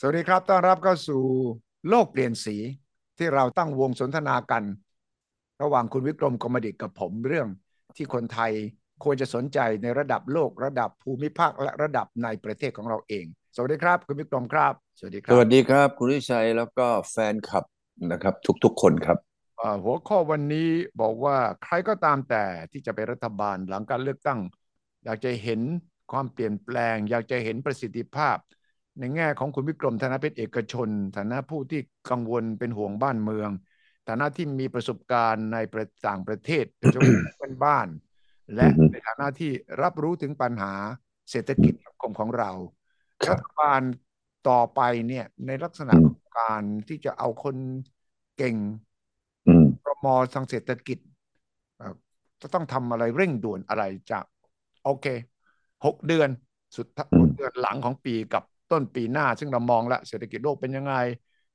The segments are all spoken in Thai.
สวัสดีครับ ต้อนรับเข้าสู่โลกเปลี่ยนสีที่เราตั้งวงสนทนากัน ระหว่างคุณวิกรมกรมดิตกับผมเรื่องที่คนไทยควรจะสนใจในระดับโลกระดับภูมิภาคและระดับในประเทศของเราเอง สวัสดีครับ คุณวิกรมครับ สวัสดีครัสบวัสดีครับ คุณวิชัยแล้วก็แฟนคลับนะครับ ทุกๆคนครับเอ่อหัวข้อวันนี้บอกว่าใครก็ตามแต่ที่จะเป็นรัฐบาลหลังการเลือกตั้ง อยากจะเห็นความเปลี่ยนแปลง อยากจะเห็นประสิทธิภาพ ในแง่ของคุณวิกรมฐานะเป็นเอกชน ฐานะผู้ที่กังวลเป็นห่วงบ้านเมือง ฐานะที่มีประสบการณ์ในประต่างประเทศโดยเฉพาะเป็นบ้าน และอือฮึในฐานะที่รับรู้ถึงปัญหาเศรษฐกิจสังคมของเราครัรับฐบาลต่อไปเนี่ยในลักษณะอืมของการที่จะเอาคนเก่งอืมกมทางเศรษฐกิจเอ่อจะต้องทำอะไรเร่งด่วนอะไรจาก โอเคหกเดือนสุดท้ายอืมหกเดือนหลังของปีกับ ต้นปีหน้า ซึ่งเรามองแล้วเศรษฐกิจโลกเป็นยังไง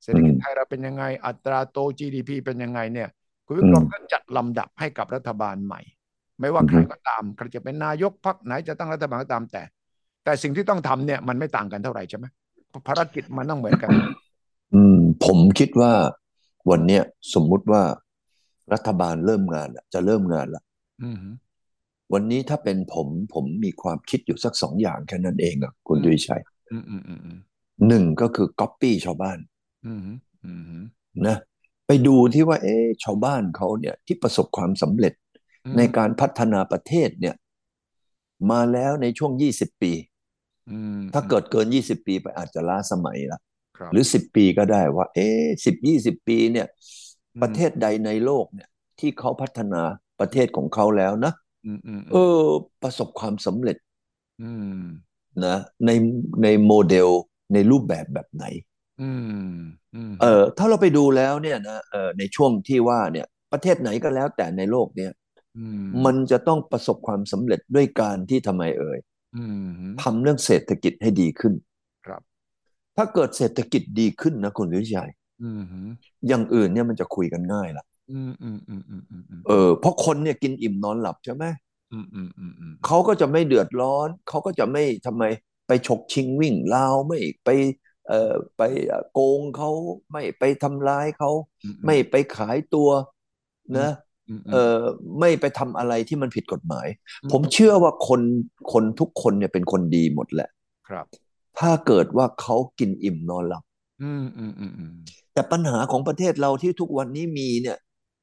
เศรษฐกิจอืมไทยเราเป็นยังไง อัตราโต GDP เป็นยังไงเนี่ย คุณวิอืกรมมก็จัดลำดับให้กับรัฐบาลใหม่ ไม่ว่าอือใครฮึก็ตามใครจะเป็นนายกพรรคไหนจะตั้งรัฐบาลก็ตามแต่ แต่สิ่งที่ต้องทำเนี่ยมันไม่ต่างกันเท่าไหร่ใช่ไหมภารกิจมันต้องเหมือนกัน อืม ผมคิดว่าวันเนี้ยสมมุติว่ารัฐบาลเริ่มงานละจะเริ่มงานละอืมวันนี้ถ้าเป็นผมผมมีความคิดอยู่สักสองอย่างแค่นั้นเองอะคุณอืมดุยชัยอืมอืมอืมอืม หนึ่งก็คือก๊อปปี้ชาวบ้านอืมอืมอืมนะไปดูที่ว่า เอ๊ะชาวบ้านเขาเนี่ย ที่ประสบความสำเร็จอืในมการพัฒนาประเทศเนี่ย มาแล้วในช่วงยี่สิบปีอืมถ้าเกิดเกินยี่สิบปีไปอาจจะล้าสมัยละครับหรือสิบปีก็ได้ว่า เอ๊ะสิบยี่สิบปีเนี่ยอืประมเทศใดในโลกเนี่ย ที่เขาพัฒนาประเทศของเขาแล้วนะอืมอืมเออ ประสบความสำเร็จอืม นะในในโมเดลในรูปแบบแบบไหนอืมอืมเออถ้าเราไปดูแล้วเนี่ยนะเออในช่วงที่ว่าเนี่ย ประเทศไหนก็แล้วแต่ในโลกเนี่ยอืมมันจะต้องประสบความสำเร็จด้วยการที่ทำไมเอ่ยอืมทำเรื่องเศรษฐกิจให้ดีขึ้น ครับ ถ้าเกิดเศรษฐกิจดีขึ้นนะคุณวิชัยอืมอย่างอื่นเนี่ยมันจะคุยกันง่ายละอืมอืมอืมอืมอืมอืมเออเพราะคนเนี่ยกินอิ่มนอนหลับใช่ไหมอืมอืมอืมอืม เขาก็จะไม่เดือดร้อน เขาก็จะไม่ทำไมไปฉกชิงวิ่งราวไม่ไปเอ่อไปโกงเขาไม่ไปทำร้ายเขาอืมไม่ไปขายตัวนะอืมเออไม่ไปทำอะไรที่มันผิดกฎหมายอืผมเชื่อว่าคนคนทุกคนเนี่ยเป็นคนดีหมดแหละ ครับ ถ้าเกิดว่าเขากินอิ่มนอนหลับอืมอืมอืมอืมแต่ปัญหาของประเทศเราที่ทุกวันนี้มีเนี่ย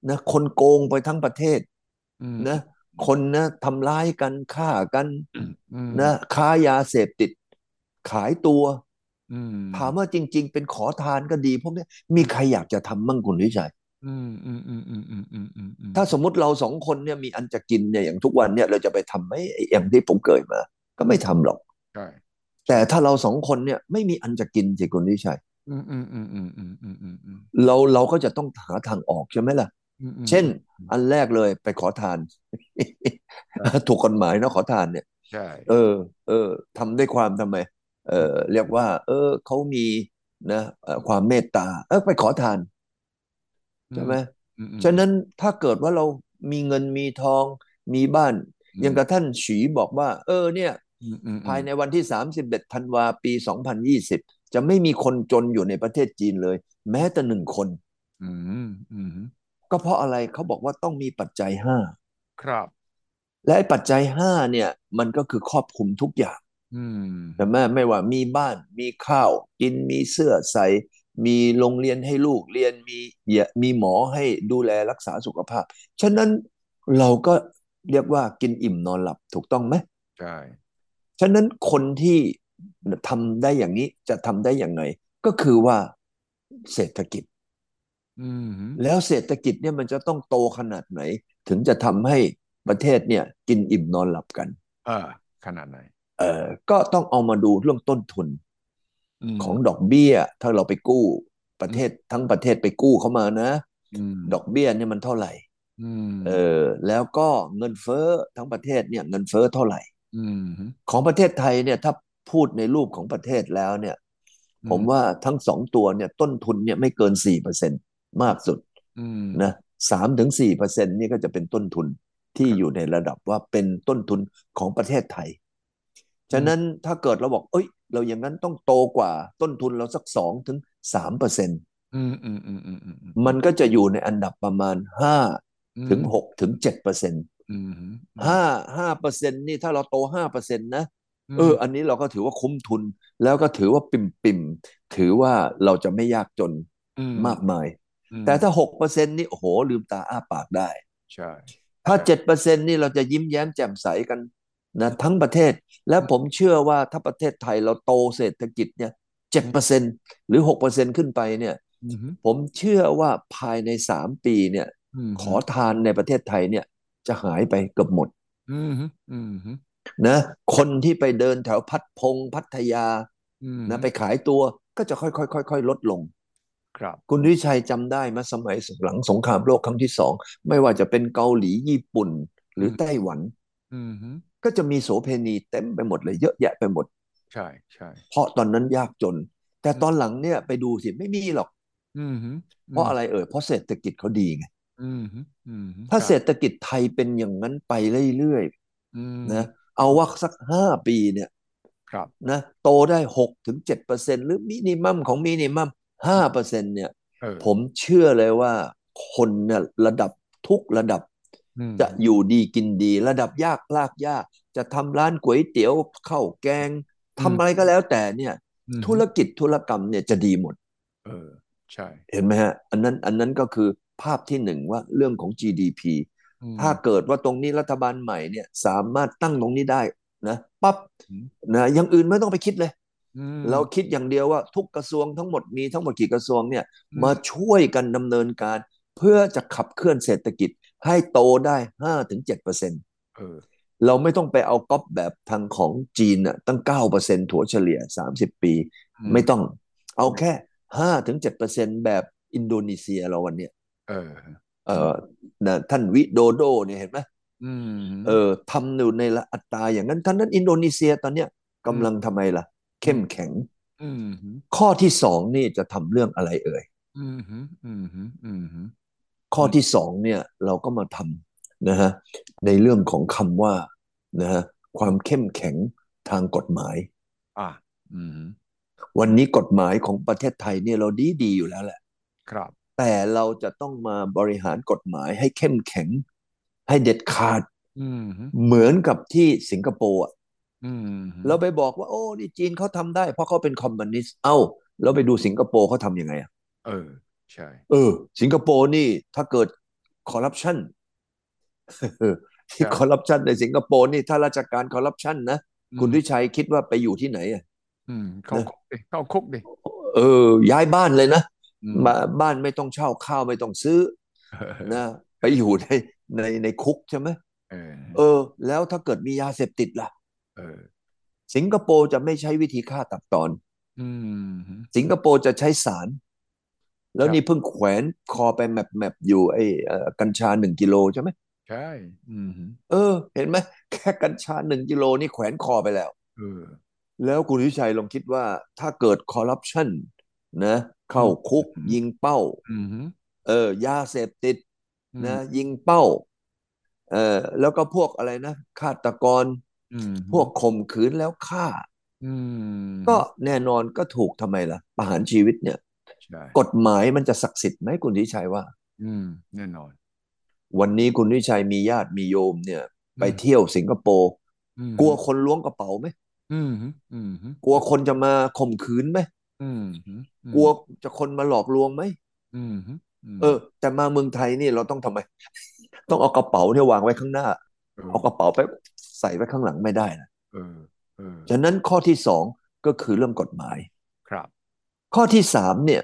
นะคนโกงไปทั้งประเทศอืมนะ คนนะทำร้ายกันฆ่ากันนะค้ายาเสพติด ขายตัวถามว่าจริง ๆ เป็นขอทานก็ดีพวกนี้มีใครอยากจะทำมั่งคุณวิชัยถ้าสมมติเราสองคนเนี่ยมีอันจะกินเนี่ยอย่างทุกวันเนี่ยเราจะไปทำไหมอย่างที่ผมเกิดมา ก็ไม่ทำหรอกแต่ถ้าเราสองคนเนี่ยไม่มีอันจะกินสิคุณวิชัยเราเราก็จะต้องหาทางออกใช่ไหมล่ะ เช่น อันแรกเลยไปขอทาน ถูกกฎหมายเนอะขอทานเนี่ยใช่เออ เออทำด้วยความทำไม เออเรียกว่า เออเขามีนะเอ่อความเมตตา เออไปขอทานใช่ไหมอืมอืมฉะนั้นถ้าเกิดว่าเรามีเงินมีทองมีบ้านอืมอย่างกับท่านฉีบอกว่า เออ เนี่ยอืมอืมภายในวันที่31ธันวาปี2020จะไม่มีคนจนอยู่ในประเทศจีนเลย แม้แต่หนึ่งคนอืมอืม ก็เพราะอะไรเขาบอกว่าต้องมีปัจจัยห้าครับ และไอ้ปัจจัยห้าเนี่ย มันก็คือครอบคลุมทุกอย่างอืมใช่ไหมไม่ว่ามีบ้านมีข้าวกินมีเสื้อใส่ มีโรงเรียนให้ลูกเรียนมีอย่ามีหมอให้ดูแลรักษาสุขภาพ ฉะนั้นเราก็เรียกว่ากินอิ่มนอนหลับถูกต้องไหมใช่ฉะนั้นคนที่ทำได้อย่างนี้จะทำได้อย่างไงก็คือว่าเศรษฐกิจอืม แล้วเศรษฐกิจเนี่ยมันจะต้องโตขนาดไหน ถึงจะทำให้ประเทศเนี่ย กินอิ่มนอนหลับกัน เออ ขนาดไหน เออก็ต้องเอามาดูเรื่องต้นทุนมของดอกเบี้ย ถ้าเราไปกู้ ประเทศทั้งประเทศไปกู้เข้ามานะอืมดอกเบี้ยเนี่ยมันเท่าไหร่อืมเออ แล้วก็เงินเฟ้อทั้งประเทศเนี่ย เงินเฟ้อเท่าไหร่อืมของประเทศไทยเนี่ย ถ้าพูดในรูปของประเทศแล้วเนี่ยอืมผมว่าทั้งสองตัวเนี่ย ต้นทุนเนี่ยไม่เกินสี่เปอร์เซ็นต์ มากสุดอืมนะสามถึงสี่เปอร์เซ็นต์นี่ก็จะเป็นต้นทุนที่ครับอยู่ในระดับว่าเป็นต้นทุนของประเทศไทย ฉะนั้นถ้าเกิดเราบอก เอ้ย เราอย่างนั้นต้องโตกว่าต้นทุนเราสักสองถึงสามเปอร์เซ็นต์อืมอืมอืมอืมอืมมันก็จะอยู่ในอันดับประมาณห้าอืมถึงหกถึงเจ็ดเปอร์เซ็นต์อืมอืมห้าห้าเปอร์เซ็นต์นี่ถ้าเราโตห้าเปอร์เซ็นต์นะมเออ อันนี้เราก็ถือว่าคุ้มทุน แล้วก็ถือว่าปิ่มปิ่มๆถือว่าเราจะไม่ยากจนอืมมากมายอืม แต่ถ้าหกเปอร์เซ็นต์นี่โอ้โห ลืมตาอ้าปากได้ ใช่ ถ้าใช่เจ็ดเปอร์เซ็นต์นี่เราจะยิ้มแย้มแจ่มใสกันนะทั้งประเทศและผมเชื่อว่าถ้าประเทศไทยเราโตเศรษฐกิจเนี่ยเจ็ดเปอร์เซ็นต์หรือหกเปอร์เซ็นต์ขึ้นไปเนี่ยอืมผมเชื่อว่าภายในสามปีเนี่ยมขอทานในประเทศไทยเนี่ย จะหายไปเกือบหมดอืมอืมนะ คนที่ไปเดินแถวพัดพงพัทยาอืมนะไปขายตัวก็จะค่อยๆค่อยๆลดลง ครับ คุณวิชัยจำได้ไหมสมัยหลังสงครามโลกครั้งที่สองไม่ว่าจะเป็นเกาหลีญี่ปุ่น หรือไต้หวันอืมก็จะมีโสเพณีเต็มไปหมดเลยเยอะแยะไปหมด ใช่ใช่เพราะตอนนั้นยากจน แต่ตอนหลังเนี่ยไปดูสิไม่มีหรอกอืมเพราะอะไรเอ่ยเพราะเศรษฐกิจเขาดีไงอืมอืมถ้าใช่เศรษฐกิจไทยเป็นอย่างนั้นไปเรื่อยอืมๆนะเอาว่าสักห้าปีเนี่ยครับนะโตได้หกถึงเจ็ดเปอร์เซ็นต์หรือมินิมัมของมินิมัม ห้าเปอร์เซ็นต์เนี่ยเออผมเชื่อเลยว่าคนเนี่ยระดับทุกระดับอืมจะอยู่ดีกินดี ระดับยากลากยาก จะทำร้านก๋วยเตี๋ยวข้าวแกงทำอะไรก็แล้วแต่เนี่ยอืมธุรกิจธุรกรรมเนี่ยจะดีหมด เออใช่ เห็นไหมฮะ อันนั้นอันนั้นก็คือภาพที่หนึ่งว่าเรื่องของ GDP อืมถ้าเกิดว่าตรงนี้รัฐบาลใหม่เนี่ยสามารถตั้งตรงนี้ได้นะปั๊บอืมนะอย่างอื่นไม่ต้องไปคิดเลยอืม เราคิดอย่างเดียวว่าทุกกระทรวงทั้งหมดมีทั้งหมดกี่กระทรวงเนี่ยอืมมาช่วยกันดำเนินการ เพื่อจะขับเคลื่อนเศรษฐกิจให้โตได้ห้าถึงเจ็ดเปอร์เซ็นต์เออเราไม่ต้องไปเอาก๊อปแบบทางของจีนน่ะตั้งเก้าเปอร์เซ็นต์ถัวเฉลี่ยสามสิบปีอืมไม่ต้องเอาแค่ห้าถึงเจ็ดเปอร์เซ็นต์แบบอินโดนีเซียเราวันเนี้ยเออ เอ่อนะท่านวิโดโดเนี่ยเห็นไหมอืมเออทำอยู่ในละอัตราอย่างนั้นท่านนั้นอินโดนีเซียตอนเนี้ยกำลังทำไมล่ะ เข้มแข็งอืมข้อที่สองนี่จะทำเรื่องอะไรเอ่ยอืมอืมอืมอืมข้อที่สองเนี่ยเราก็มาทำนะฮะในเรื่องของคำว่านะฮะความเข้มแข็งทางกฎหมายอะอืมวันนี้กฎหมายของประเทศไทยเนี่ยเราดีดีอยู่แล้วแหละ ครับ แต่เราจะต้องมาบริหารกฎหมายให้เข้มแข็ง ให้เด็ดขาดอืมเหมือนกับที่สิงคโปร์อะอืม เราไปบอกว่า โอ้นี่จีนเขาทำได้ เพราะเขาเป็นคอมมิวนิสต์เอ้าเราไปดูสิงคโปร์เขาทำยังไงอะเออใช่เออ สิงคโปร์นี่ถ้าเกิดคอร์รัปชันที่คอร์รัปชันในสิงคโปร์นี่ถ้าราชการคอร์รัปชันนะคุณวิชัยคิดว่าไปอยู่ที่ไหนอะอืมเข้าคุกดิเข้าคุกดิเออ ย้ายบ้านเลยนะอืมมาบ้านไม่ต้องเช่าข้าวไม่ต้องซื้อนะไปอยู่ในในในคุกใช่ไหมเออเออแล้วถ้าเกิดมียาเสพติดล่ะเออ สิงคโปร์จะไม่ใช้วิธีฆ่าตัดตอนอืมสิงคโปร์จะใช้สาร แล้วครับนี่เพิ่งแขวนคอไปแมปแมปอยู่ไอ้เอ่อกัญชาหนึ่งกิโลใช่ไหมใช่อืมเออ เห็นไหมแค่กัญชาหนึ่งกิโลนี่แขวนคอไปแล้วเออแล้วคุณวิชัยลองคิดว่าถ้าเกิดคอร์รัปชันนะ เข้าคุกอืมยิงเป้าอืมเออยาเสพติดนะ ยิงเป้า เออแล้วก็พวกอะไรนะฆาตกรอืม พวกข่มขืนแล้วฆ่าอืมก็แน่นอนก็ถูกทำไมล่ะ ประหารชีวิตเนี่ยใช่กฎหมายมันจะศักดิ์สิทธิ์ไหมคุณวิชัยว่า อืม แน่นอน วันนี้คุณวิชัยมีญาติมีโยมเนี่ย ไปอืมเที่ยวสิงคโปร์อืมกลัวคนล้วงกระเป๋าไหมอืมอืมกลัวคนจะมาข่มขืนไหมอืมกลัวจะคนมาหลอกลวงไหมอืมเออ แต่มาเมืองไทยนี่เราต้องทำไม ต้องเอากระเป๋าเนี่ยวางไว้ข้างหน้า เอากระเป๋าไป ใส่ไว้ข้างหลังไม่ได้นะเออเออฉะนั้นข้อที่สองก็คือเรื่องกฎหมายครับ ข้อที่สามเนี่ย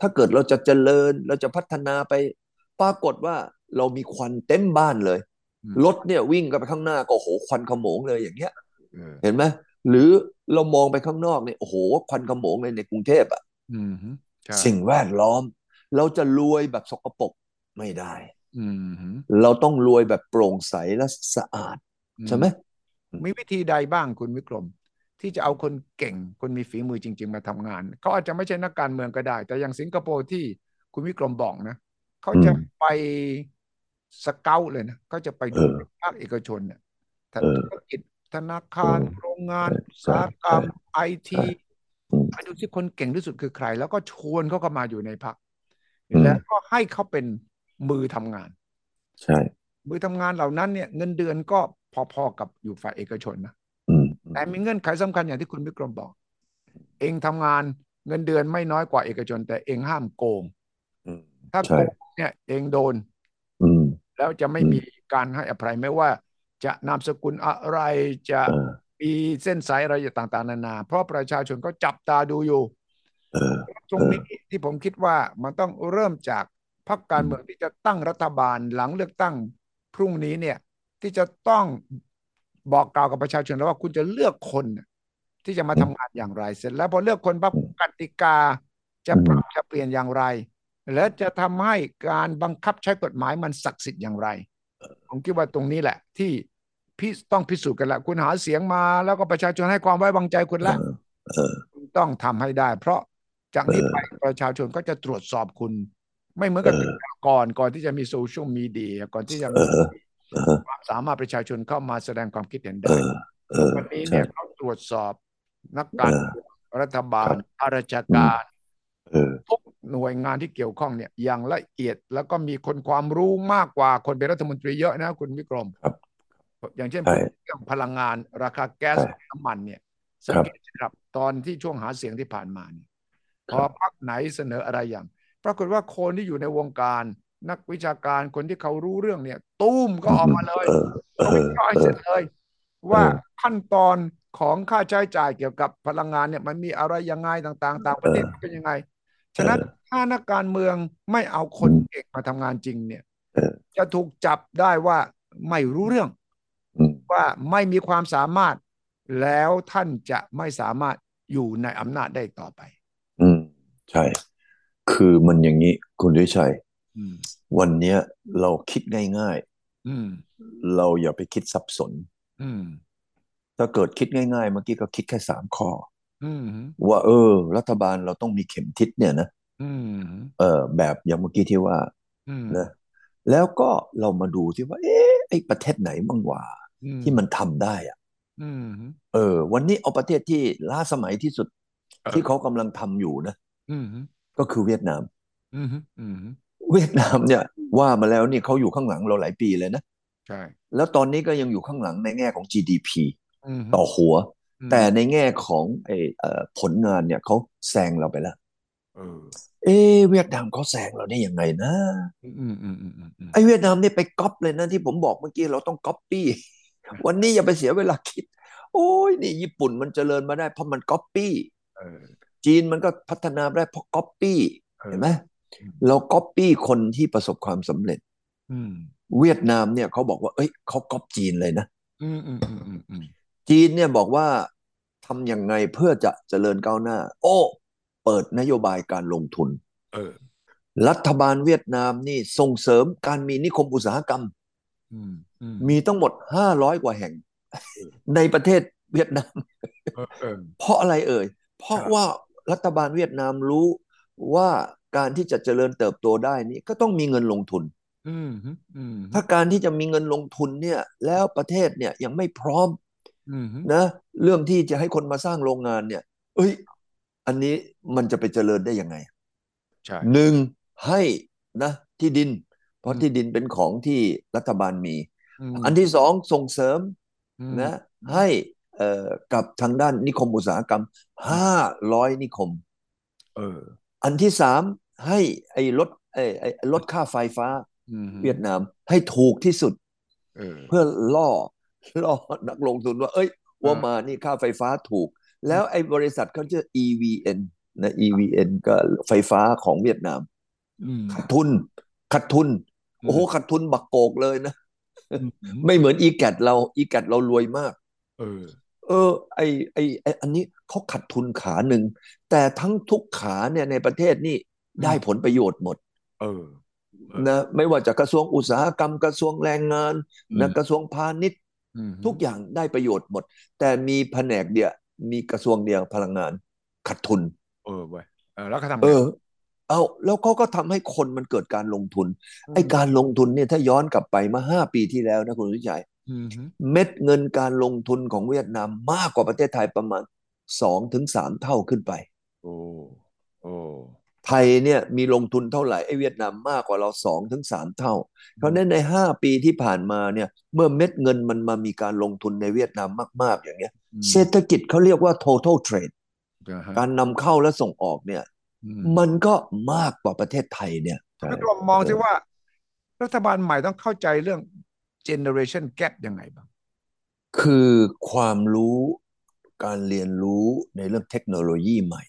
ถ้าเกิดเราจะเจริญเราจะพัฒนาไป ปรากฏว่าเรามีควันเต็มบ้านเลยอืมรถเนี่ยวิ่งกันไปข้างหน้าก็โอ้โหควันขโมงเลยอย่างเงี้ยเออเห็นไหมหรือเรามองไปข้างนอกเนี่ยโอ้โหควันขโมงเลยในกรุงเทพอะอืมใช่สิ่งแวดล้อม เราจะรวยแบบสกปรกไม่ได้อืมเราต้องรวยแบบโปร่งใสและสะอาด ใช่ไหมมีวิธีใดบ้างคุณวิกรม ที่จะเอาคนเก่ง คนมีฝีมือจริง ๆ มาทำงานเขาอาจจะไม่ใช่นักการเมืองก็ได้ แต่อย่างสิงคโปร์ที่คุณวิกรมบอกนะเขาจะอืมไปสเกาต์เลยนะเขาจะไปดูเออภาคเอกชนเนี่ยเออธุรกิจธนาคารเออโรงงานใช่อุตสาหกรรมไอทีอืมไปดูที่คนเก่งที่สุดคือใคร แล้วก็ชวนเขาเข้ามาอยู่ในพรรคอืมแล้วก็ให้เขาเป็นมือทำงาน ใช่ มือทำงานเหล่านั้นเนี่ย เงินเดือนก็ พอๆกับอยู่ฝ่ายเอกชนนะอืมแต่มีเงื่อนไขสำคัญอย่างที่คุณวิกรมบอก เองทำงานเงินเดือนไม่น้อยกว่าเอกชน แต่เองห้ามโกงอืมถ้าใช่โกงเนี่ย เองโดนอืมแล้วจะไม่อืมมีการให้อภัยไม่ว่า จะนามสกุลอะไรจะเออมีเส้นสายอะไรต่างๆนานา เพราะประชาชนก็จับตาดูอยู่เออตรงนี้ที่ผมคิดว่ามันต้องเริ่มจากพรรคการเมืองที่จะตั้งรัฐบาลหลังเลือกตั้งพรุ่งนี้เนี่ย ที่จะต้องบอกกล่าวกับประชาชนแล้วว่าคุณจะเลือกคนน่ะที่จะมาทำงานอย่างไร เสร็จแล้วพอเลือกคนปั๊บกติกาจะปรับจะเปลี่ยนอย่างไร และจะทำให้การบังคับใช้กฎหมายมันศักดิ์สิทธิ์อย่างไร ผมคิดว่าตรงนี้แหละ ที่พี่ต้องพิสูจน์กันละคุณหาเสียงมา แล้วก็ประชาชนให้ความไว้วางใจคุณละเออคุณต้องทำให้ได้ เพราะจากนี้เออไปประชาชนก็จะตรวจสอบคุณ ไม่เหมือนกับเออก่อนก่อนที่จะมีโซเชียลมีเดียก่อนที่จะเอมีอเออ ความสามารถประชาชนเข้ามาแสดงความคิดเห็นเอได้อเออวันนี้ใช่เนี่ยเขาตรวจสอบนักการเออเมืองรัฐบาลครับข้าราชการเออทุกหน่วยงานที่เกี่ยวข้องเนี่ยอย่างละเอียดแล้วก็มีคนความรู้มากกว่าคนเป็นรัฐมนตรีเยอะนะคุณวิกรมครับอย่างเช่นใช่เรื่องพลังงานราคาแก๊สใช่น้ำมันเนี่ยสังครับเกตสิครับตอนที่ช่วงหาเสียงที่ผ่านมาเนี่ยพครัอบพรรคไหนเสนออะไรอย่าง ปรากฏว่าคนที่อยู่ในวงการ นักวิชาการคนที่เขารู้เรื่องเนี่ยตุ้มก็ออกมาเลยเออเอเขาวิอเคราะห์ให้เอเสร็อจเลย ว่าเออขั้นตอนของค่าใช้จ่ายเกี่ยวกับพลังงานเนี่ย มันมีอะไรยังไงต่างๆ ต่างประเทศเออเป็นยังไง ฉะนั้นถ้านักการเมืองไม่เอาคนอืมเก่งมาทำงานจริงเนี่ยเออจะถูกจับได้ว่าไม่รู้เรื่องอืมว่าไม่มีความสามารถ แล้วท่านจะไม่สามารถอยู่ในอำนาจได้ต่อไป อืม ใช่ คือมันอย่างนี้ คุณวิชัยอืม วันเนี้ยเราคิดง่ายอืมๆเราอย่าไปคิดสับสนอืมถ้าเกิดคิดง่ายๆเมื่อกี้ก็คิดแค่สามข้ออืมว่า เออ รัฐบาลเราต้องมีเข็มทิศเนี่ยนะอืมเออ แบบอย่างเมื่อกี้ที่ว่าอืมนะแล้วก็เรามาดูที่ว่า เอ๊ะไอ้ประเทศไหนบ้างวะอืมที่มันทำได้อะอืมเออ วันนี้เอาประเทศที่ล้าสมัยที่สุดเออที่เขากำลังทำอยู่นะอืมก็คือเวียดนามอืมอืม เวียดนามเนี่ยว่ามาแล้วนี่เขาอยู่ข้างหลังเราหลายปีเลยนะใช่แล้วตอนนี้ก็ยังอยู่ข้างหลังในแง่ของ GDP อืมต่อหัวอืมแต่ในแง่ของไอ้เอ่อผลงานเนี่ยเขาแซงเราไปแล้วเออเอ๊ะเวียดนามเขาแซงเราได้ยังไงนะอืมอืมอืมอืมอืมไอ้เวียดนามเนี่ยไปก๊อปเลยนะที่ผมบอกเมื่อกี้เราต้องก๊อปปี้วันนี้อย่าไปเสียเวลาคิด โอ้ยนี่ญี่ปุ่นมันเจริญมาได้เพราะมันก๊อปปี้เออจีนมันก็พัฒนาได้เพราะก๊อปปี้เออเห็นไหมอืม เราก๊อปปี้คนที่ประสบความสำเร็จอืมเวียดนามเนี่ยเขาบอกว่า เอ้ยเขาก๊อปจีนเลยนะอืมอืมอืมอืมอืมจีนเนี่ยบอกว่าทำยังไงเพื่อจะเจริญก้าวหน้า โอ้ เปิดนโยบายการลงทุนเออรัฐบาลเวียดนามนี่ส่งเสริมการมีนิคมอุตสาหกรรมอืมอืมมีทั้งหมด500กว่าแห่ง ในประเทศเวียดนามเออเออเพราะอะไรเอ่ย เพราะครับว่ารัฐบาลเวียดนามรู้ว่า การที่จะเจริญเติบโตได้นี่ก็ต้องมีเงินลงทุนอืมอืมอืมถ้าการที่จะมีเงินลงทุนเนี่ย แล้วประเทศเนี่ยยังไม่พร้อมอืมนะ เรื่องที่จะให้คนมาสร้างโรงงานเนี่ย เอ้ย อันนี้มันจะไปเจริญได้ยังไงใช่หนึ่งให้นะที่ดิน เพราะอืมที่ดินเป็นของที่รัฐบาลมีมอันที่สองส่งเสริมอืมนะให้เอ่อกับทางด้านนิคมอุตสาหกรรมห้าร้อยนิคม เออ อันที่สาม ให้ไอ้ลดไอ้ไอ้ลดค่าไฟฟ้าอืมเวียดนามให้ถูกที่สุดเออเพื่อล่อล่อนักลงทุนว่า เอ้ยว่าอ่ามมานี่ค่าไฟฟ้าถูก แล้วไอ้บริษัทเขาชื่อ EVN นะ EVN ก็ไฟฟ้าของเวียดนามอืมขาดทุนขาดทุนอืมโอ้โหขาดทุนบักโกกเลยนะอืมไม่เหมือนอีแกดเราอีแกดเรารวยมาก เออ เออ ไอไอไออันนี้เขาขาดทุนขาหนึ่ง แต่ทั้งทุกขาเนี่ยในประเทศนี่อืม ได้ผลประโยชน์หมด เออเออนะไม่ว่าจะกระทรวงอุตสาหกรรมกระทรวงแรงงานอืมนะกระทรวงพาณิชย์อืมทุกอย่างได้ประโยชน์หมด แต่มีแผนกเดียวมีกระทรวงเดียวพลังงานขาดทุน เออเว้ยเออแล้วเขาทำไงเออ เอาแล้วเขาก็ทำให้คนมันเกิดการลงทุนไอ้มการลงทุนเนี่ยถ้าย้อนกลับไปมาห้าปีที่แล้วนะคุณวิชัยอืมฮึเม็ดเงินการลงทุนของเวียดนามมากกว่าประเทศไทยประมาณสองถึงสามเท่าขึ้นไป โอ้โอ้ ไทยเนี่ยมีลงทุนเท่าไหร่ไอ้เวียดนามมากกว่าเราสองถึงสามเท่า เพราะฉะนั้นในห้าปีที่ผ่านมาเนี่ยเมื่อเม็ดเงินมันมามีการลงทุนในเวียดนามมาก ๆ อย่างเงี้ยอืมเศรษฐกิจเขาเรียกว่า total trade อ่าฮะการนำเข้าและส่งออกเนี่ยอืมมันก็มากกว่าประเทศไทยเนี่ยคุณวิกรมมองสิว่า รัฐบาลใหม่ต้องเข้าใจเรื่อง generation gap ยังไงบ้างคือความรู้การเรียนรู้ในเรื่องเทคโนโลยีใหม่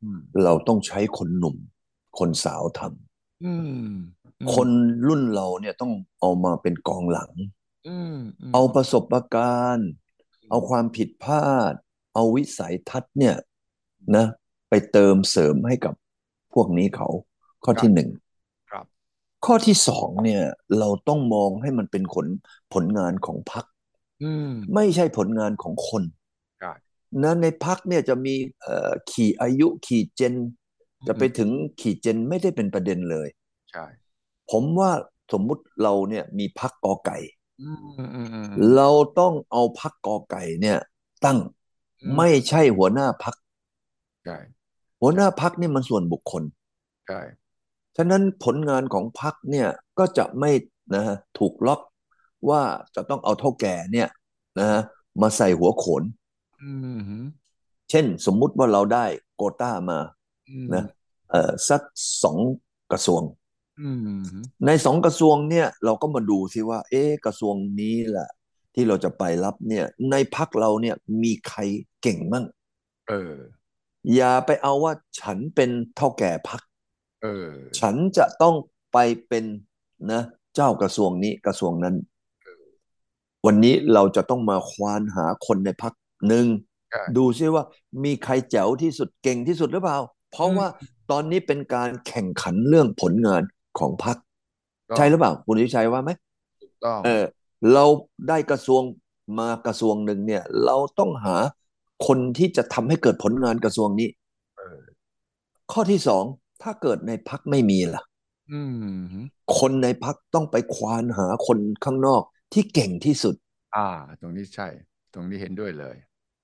เนี่ยอืมเราต้องใช้คนหนุ่ม คนสาวทอืมอืมำคนรุ่นเราเนี่ยต้องเอามาเป็นกองหลังอืมมเอาประสบการณ์ เอาความผิดพลาด เอาวิสัยทัศน์เนี่ยนะ ไปเติมเสริมให้กับพวกนี้เขา ข้อที่หนึ่งครับข้อที่สองเนี่ย เราต้องมองให้มันเป็นผลผลงานของพรรคอืมไม่ใช่ผลงานของคนครับ นะในพรรคเนี่ยจะมีเอ่อขี่อายุขี่เจน จะไปถึงขี่เจนไม่ได้เป็นประเด็นเลยใช่ผมว่าสมมุติเราเนี่ยมีพรรคกอไก่อืมอืมอืมอืมเราต้องเอาพรรคกอไก่เนี่ย ตั้งอืมไม่ใช่หัวหน้าพรรคใช่หัวหน้าพรรคนี่มันส่วนบุคคลใช่ฉะนั้นผลงานของพรรคเนี่ยก็จะไม่นะฮะถูกล็อกว่าจะต้องเอาเท่าแก่เนี่ยนะฮะมาใส่หัวโขนอืมฮึ เช่นสมมุติว่าเราได้โกต้ามาอืมนะเอ่อสักสองกระทรวงอืมฮึในสองกระทรวงเนี่ย เราก็มาดูซิว่า เอ๊ะกระทรวงนี้แหละที่เราจะไปรับเนี่ย ในพักเราเนี่ยมีใครเก่งมั่งเออ อย่าไปเอาว่าฉันเป็นเท่าแก่พักเออ ฉันจะต้องไปเป็นนะเจ้ากระทรวงนี้กระทรวงนั้น วันนี้เราจะต้องมาควานหาคนในพัก หนึ่งใช่ดูซิว่ามีใครแจ๋วที่สุดเก่งที่สุดหรือเปล่า เพราะอืมว่าตอนนี้เป็นการแข่งขันเรื่องผลงานของพักก็ใช่หรือเปล่า คุณวิชัยว่าไหมถูกต้องเออ เราได้กระทรวงมากระทรวงหนึ่งเนี่ย เราต้องหาคนที่จะทำให้เกิดผลงานกระทรวงนี้เออข้อที่สองถ้าเกิดในพักไม่มีล่ะอืมฮึคนในพักต้องไปควานหาคนข้างนอกที่เก่งที่สุด อ่า ตรงนี้ใช่ ตรงนี้เห็นด้วยเลย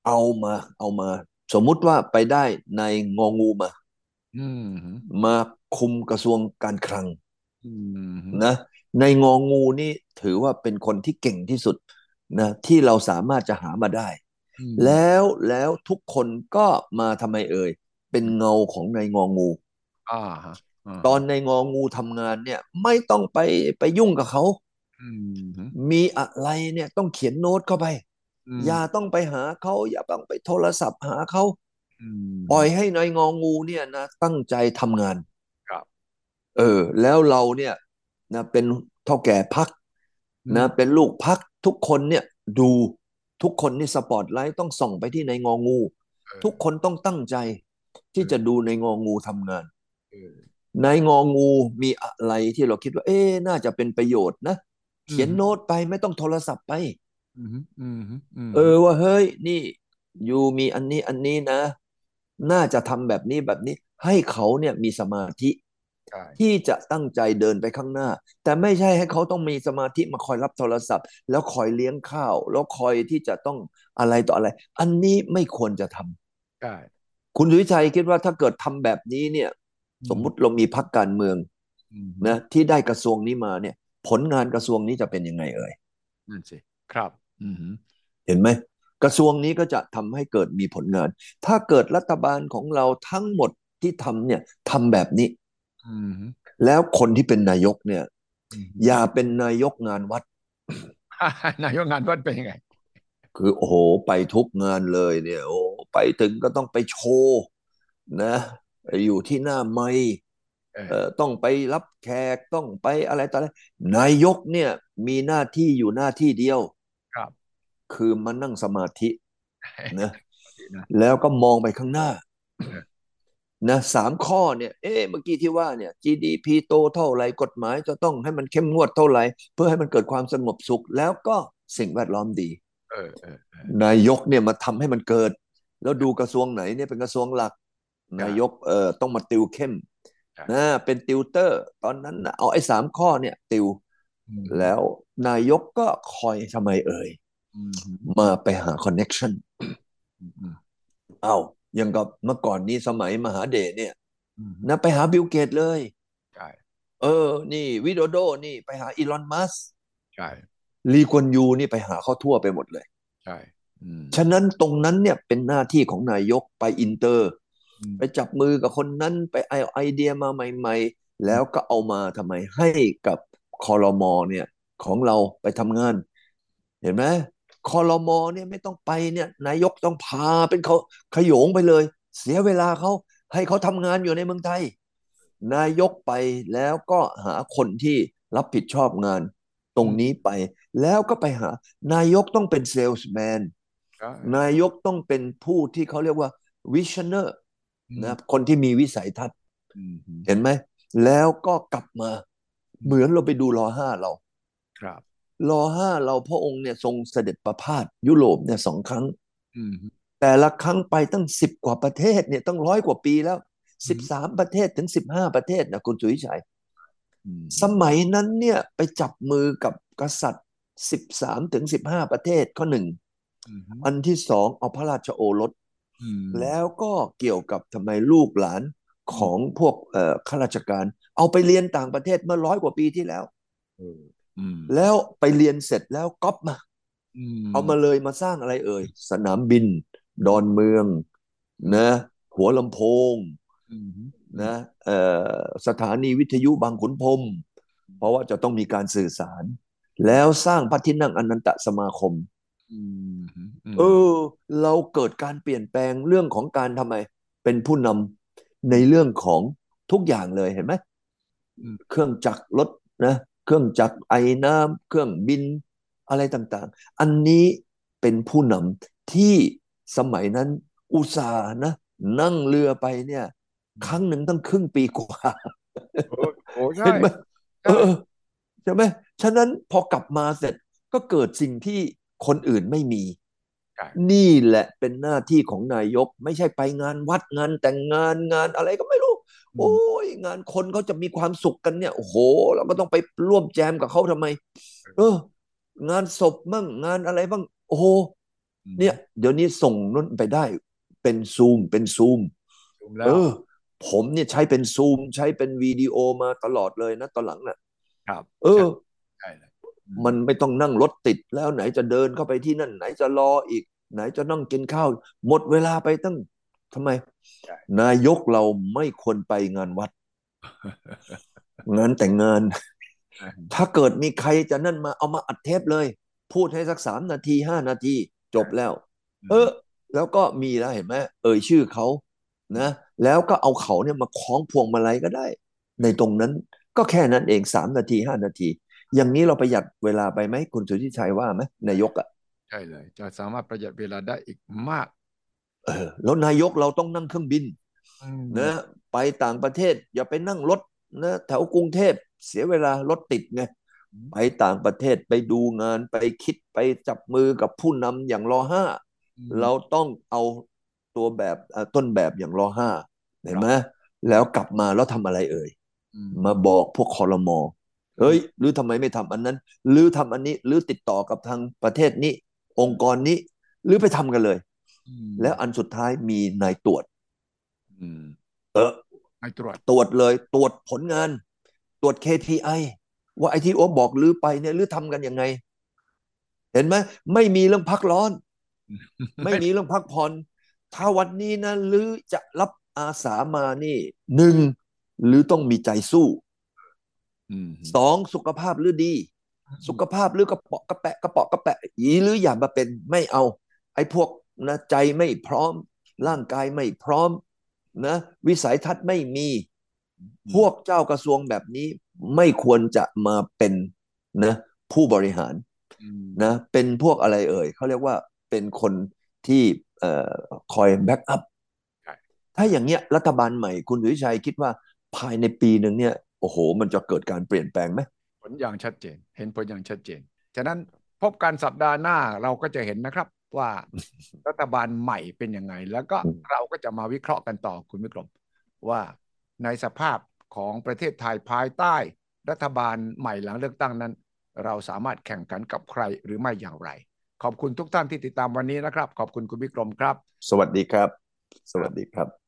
เอามา เอามา สมมุติว่าไปได้ในงองูมาอืมฮึมาคุมกระทรวงการคลังอืมฮึนะ ในงองูนี่ถือว่าเป็นคนที่เก่งที่สุดนะที่เราสามารถจะหามาได้อืมแล้วแล้วทุกคนก็มาทำไมเอ่ย เป็นเงาของในงองูอ่าฮะาตอนในงองูทำงานเนี่ย ไม่ต้องไปไปยุ่งกับเขาอืมฮึมีอะไรเนี่ยต้องเขียนโน้ตเข้าไปม อย่าต้องไปหาเขาอย่าต้องไปโทรศัพท์หาเขาอืมปล่อยให้ในงองูเนี่ยนะตั้งใจทำงานครับเออ แล้วเราเนี่ยนะเป็นเท่าแก่พักอืมนะ เป็นลูกพักทุกคนเนี่ยดูทุกคนนี่สปอตไลท์ต้องส่องไปที่ในงองูเออทุกคนต้องตั้งใจ ที่จะดูในงองูทำงานเออในงองูมีอะไรที่เราคิดว่า เอ๊ะน่าจะเป็นประโยชน์นะ เขียนอืมโน้ตไปไม่ต้องโทรศัพท์ไปอืมฮึอืมฮึอืม เออว่าเฮ้ยนี่ยูมีอันนี้อันนี้นะ น่าจะทำแบบนี้แบบนี้ ให้เขาเนี่ยมีสมาธิใช่ที่จะตั้งใจเดินไปข้างหน้า แต่ไม่ใช่ให้เขาต้องมีสมาธิมาคอยรับโทรศัพท์ แล้วคอยเลี้ยงข้าว แล้วคอยที่จะต้องอะไรต่ออะไร อันนี้ไม่ควรจะทำใช่คุณสุวิชัยคิดว่าถ้าเกิดทำแบบนี้เนี่ย สมมุติเรามีพรรคการเมืองอืมนะที่ได้กระทรวงนี้มาเนี่ย ผลงานกระทรวงนี้จะเป็นยังไงเอ่ยนั่นสิครับอืมฮึ เห็นไหมกระทรวงนี้ก็จะทำให้เกิดมีผลงาน ถ้าเกิดรัฐบาลของเราทั้งหมดที่ทำเนี่ยทำแบบนี้อืมฮึแล้วคนที่เป็นนายกเนี่ยอืมอย่าเป็นนายกงานวัด นายกงานวัดเป็นยังไง คือโอ้โหไปทุกงานเลยเนี่ย โอ้ไปถึงก็ต้องไปโชว์นะอยู่ที่หน้าไมค์เออเอ่อต้องไปรับแขกต้องไปอะไรต่ออะไรนายกเนี่ยมีหน้าที่อยู่หน้าที่เดียวครับ คือมานั่งสมาธินะนะแล้วก็มองไปข้างหน้าเออนะสามข้อเนี่ย เอ๊ะเมื่อกี้ที่ว่าเนี่ย GDP โตเท่าไหร่กฎหมายจะต้องให้มันเข้มงวดเท่าไหร่เพื่อให้มันเกิดความสงบสุข แล้วก็สิ่งแวดล้อมดีเออเออเออนายกเนี่ยมาทำให้มันเกิด แล้วดูกระทรวงไหนเนี่ยเป็นกระทรวงหลัก นายกเอ่อต้องมาติวเข้มครับนะเป็นติวเตอร์ ตอนนั้นน่ะเอาไอ้สามข้อเนี่ย ติวอืมแล้วนายกก็คอยทำไมเอ่ยอื มมาไปหา connection อืมอืมเอาอย่างกับเมื่อก่อนนี้สมัยมหาเธร์เนี่ยอืมนะไปหาบิลเกตส์เลยใช่เออ นี่วิโดโดนี่ไปหาอีลอนมัสก์ใช่ลีกวนยูนี่ไปหาเขาทั่วไปหมดเลย ใช่อืมฉะนั้นตรงนั้นเนี่ยเป็นหน้าที่ของนายกไปอินเตอร์อืมไปจับมือกับคนนั้นไปเอาไอเดียมาใหม่ ๆ แล้วก็เอามาทำไมให้กับคอรมอเนี่ย ของเราไปทำงาน เห็นไหม คอรมอเนี่ยไม่ต้องไปเนี่ยนายกต้องพาเป็นเขาขโยงไปเลย เสียเวลาเขาให้เขาทำงานอยู่ในเมืองไทย นายกไปแล้วก็หาคนที่รับผิดชอบงานตรงนี้ไป แล้วก็ไปหา นายกต้องเป็นเซลส์แมนใช่นายกต้องเป็นผู้ที่เขาเรียกว่าวิชเนอร์อืมนะคนที่มีวิสัยทัศน์อืมอืมเห็นไหม แล้วก็กลับมา เหมือนเราไปดูรอห้าเรา ครับ รอห้าเราพระองค์เนี่ยทรงเสด็จประพาสยุโรปเนี่ยสองครั้งอืมแต่ละครั้งไปตั้งสิบกว่าประเทศเนี่ยต้องร้อยกว่าปีแล้วสิบสามประเทศถึงสิบห้าประเทศนะคุณสุวิชัยอืมสมัยนั้นเนี่ยไปจับมือกับกษัตริย์สิบสามถึงสิบห้าประเทศข้อหนึ่งอืมอันที่สองเอาพระราชโอรสอืมแล้วก็เกี่ยวกับทำไมลูกหลานของพวกเอ่อข้าราชการ เอาไปเรียนต่างประเทศเมื่อร้อยกว่าปีที่แล้วเอออืม แล้วไปเรียนเสร็จแล้วก๊อปมาอืมเอามาเลยมาสร้างอะไรเอ่ย สนามบิน ดอนเมือง นะ หัวลำโพงอืมนะเอ่อสถานีวิทยุบางขุนพรหมเพราะว่าจะต้องมีการสื่อสาร แล้วสร้างพระที่นั่งอนันตสมาคมอืมอืมเออ เราเกิดการเปลี่ยนแปลงเรื่องของการทำไม เป็นผู้นำในเรื่องของทุกอย่างเลยเห็นไหมอืมเครื่องจักรรถนะ เครื่องจักรไอน้ำเครื่องบินอะไรต่างๆ อันนี้เป็นผู้นำที่สมัยนั้นอุตส่าห์นะ นั่งเรือไปเนี่ย ครั้งหนึ่งตั้งครึ่งปีกว่าโอ้โอ้ใช่เห็นไหมใช่เออใช่ไหมฉะนั้นพอกลับมาเสร็จก็เกิดสิ่งที่คนอื่นไม่มีใช่นี่แหละเป็นหน้าที่ของนายก ไม่ใช่ไปงานวัดงานแต่งงานงานอะไรก็ไม่รู้ โอ้ยงานคนเขาจะมีความสุขกันเนี่ยโอ้โห เราก็ต้องไปร่วมแจมกับเขาทำไม เออ งานศพบ้างงานอะไรบ้าง โอ้โหอืมเนี่ย เดี๋ยวนี้ส่งนั่นไปได้ เป็นซูมเป็นซูมถูกแล้วเออ ผมเนี่ยใช้เป็นซูม ใช้เป็นวิดีโอมาตลอดเลยนะตอนหลังน่ะ ครับ เออใช่เลยมันไม่ต้องนั่งรถติดแล้วไหนจะเดินเข้าไปที่นั่น ไหนจะรออีก ไหนจะนั่งกินข้าว หมดเวลาไปตั้ง ทำไมใช่นายกเราไม่ควรไปงานวัด งานแต่งงาน ถ้าเกิดมีใครจะนั่นมาเอามาอัดเทปเลย พูดให้สักสามนาทีห้านาที จบแล้ว เออ แล้วก็มีแล้วเห็นไหมเอ่ยชื่อเขานะแล้วก็เอาเขาเนี่ยมาคล้องพวงมาลัยก็ได้ ในตรงนั้นก็แค่นั้นเองสามนาทีห้านาที อย่างนี้เราประหยัดเวลาไปไหมคุณสุทธิชัยว่าไหมนายกอะใช่เลย จะสามารถประหยัดเวลาได้อีกมาก เออแล้วนายกเราต้องนั่งเครื่องบินอืมนะไปต่างประเทศ อย่าไปนั่งรถนะแถวกรุงเทพเสียเวลารถติดไงไปต่างประเทศไปดูงานไปคิดไปจับมือกับผู้นำอย่างรอห้าอืมเราต้องเอาตัวแบบเอ่อต้นแบบอย่างรอห้าเห็นไหมแล้วกลับมาแล้วทำอะไรเอ่ยอืมมาบอกพวกคอรมอเฮ้ยหรือทำไมไม่ทำอันนั้น หรือทำอันนี้ หรือติดต่อกับทางประเทศนี้ องค์กรนี้ หรือไปทำกันเลยอืม แล้วอันสุดท้ายมีนายตรวจอืมเออให้ตรวจตรวจเลยตรวจผลงาน ตรวจ KPI ว่าไอ้ที่โอบอกลือไปเนี่ยลือทำกันยังไง เห็นไหมไม่มีเรื่องพักร้อน ไม่มีเรื่องพักผ่อนถ้าวันนี้นะลือจะรับอาสามานี่หนึ่งหรือต้องมีใจสู้อืมสองสุขภาพหรือดี สุขภาพหรือกระเปาะกระแปะกระเปาะกระแปะอีหรืออย่ามาเป็นไม่เอา ไอ้พวก นะใจไม่พร้อม ร่างกายไม่พร้อมนะวิสัยทัศน์ไม่มี พวกเจ้ากระทรวงแบบนี้ไม่ควรจะมาเป็นนะผู้บริหารอืมนะเป็นพวกอะไรเอ่ยเขาเรียกว่าเป็นคนที่เอ่อคอยแบ็กอัพใช่ถ้าอย่างเงี้ยรัฐบาลใหม่คุณสุวิชัยคิดว่าภายในปีหนึ่งเนี่ยโอ้โห มันจะเกิดการเปลี่ยนแปลงไหมผลอย่างชัดเจน เห็นผลอย่างชัดเจน ฉะนั้นพบกันสัปดาห์หน้าเราก็จะเห็นนะครับ ว่ารัฐบาลใหม่เป็นยังไง แล้วก็อืมเราก็จะมาวิเคราะห์กันต่อคุณวิกรมว่าในสภาพของประเทศไทยภายใต้ รัฐบาลใหม่หลังเลือกตั้งนั้น เราสามารถแข่งขันกับใครหรือไม่อย่างไร ขอบคุณทุกท่านที่ติดตามวันนี้นะครับ ขอบคุณคุณวิกรมครับ สวัสดีครับ สวัสดีครับ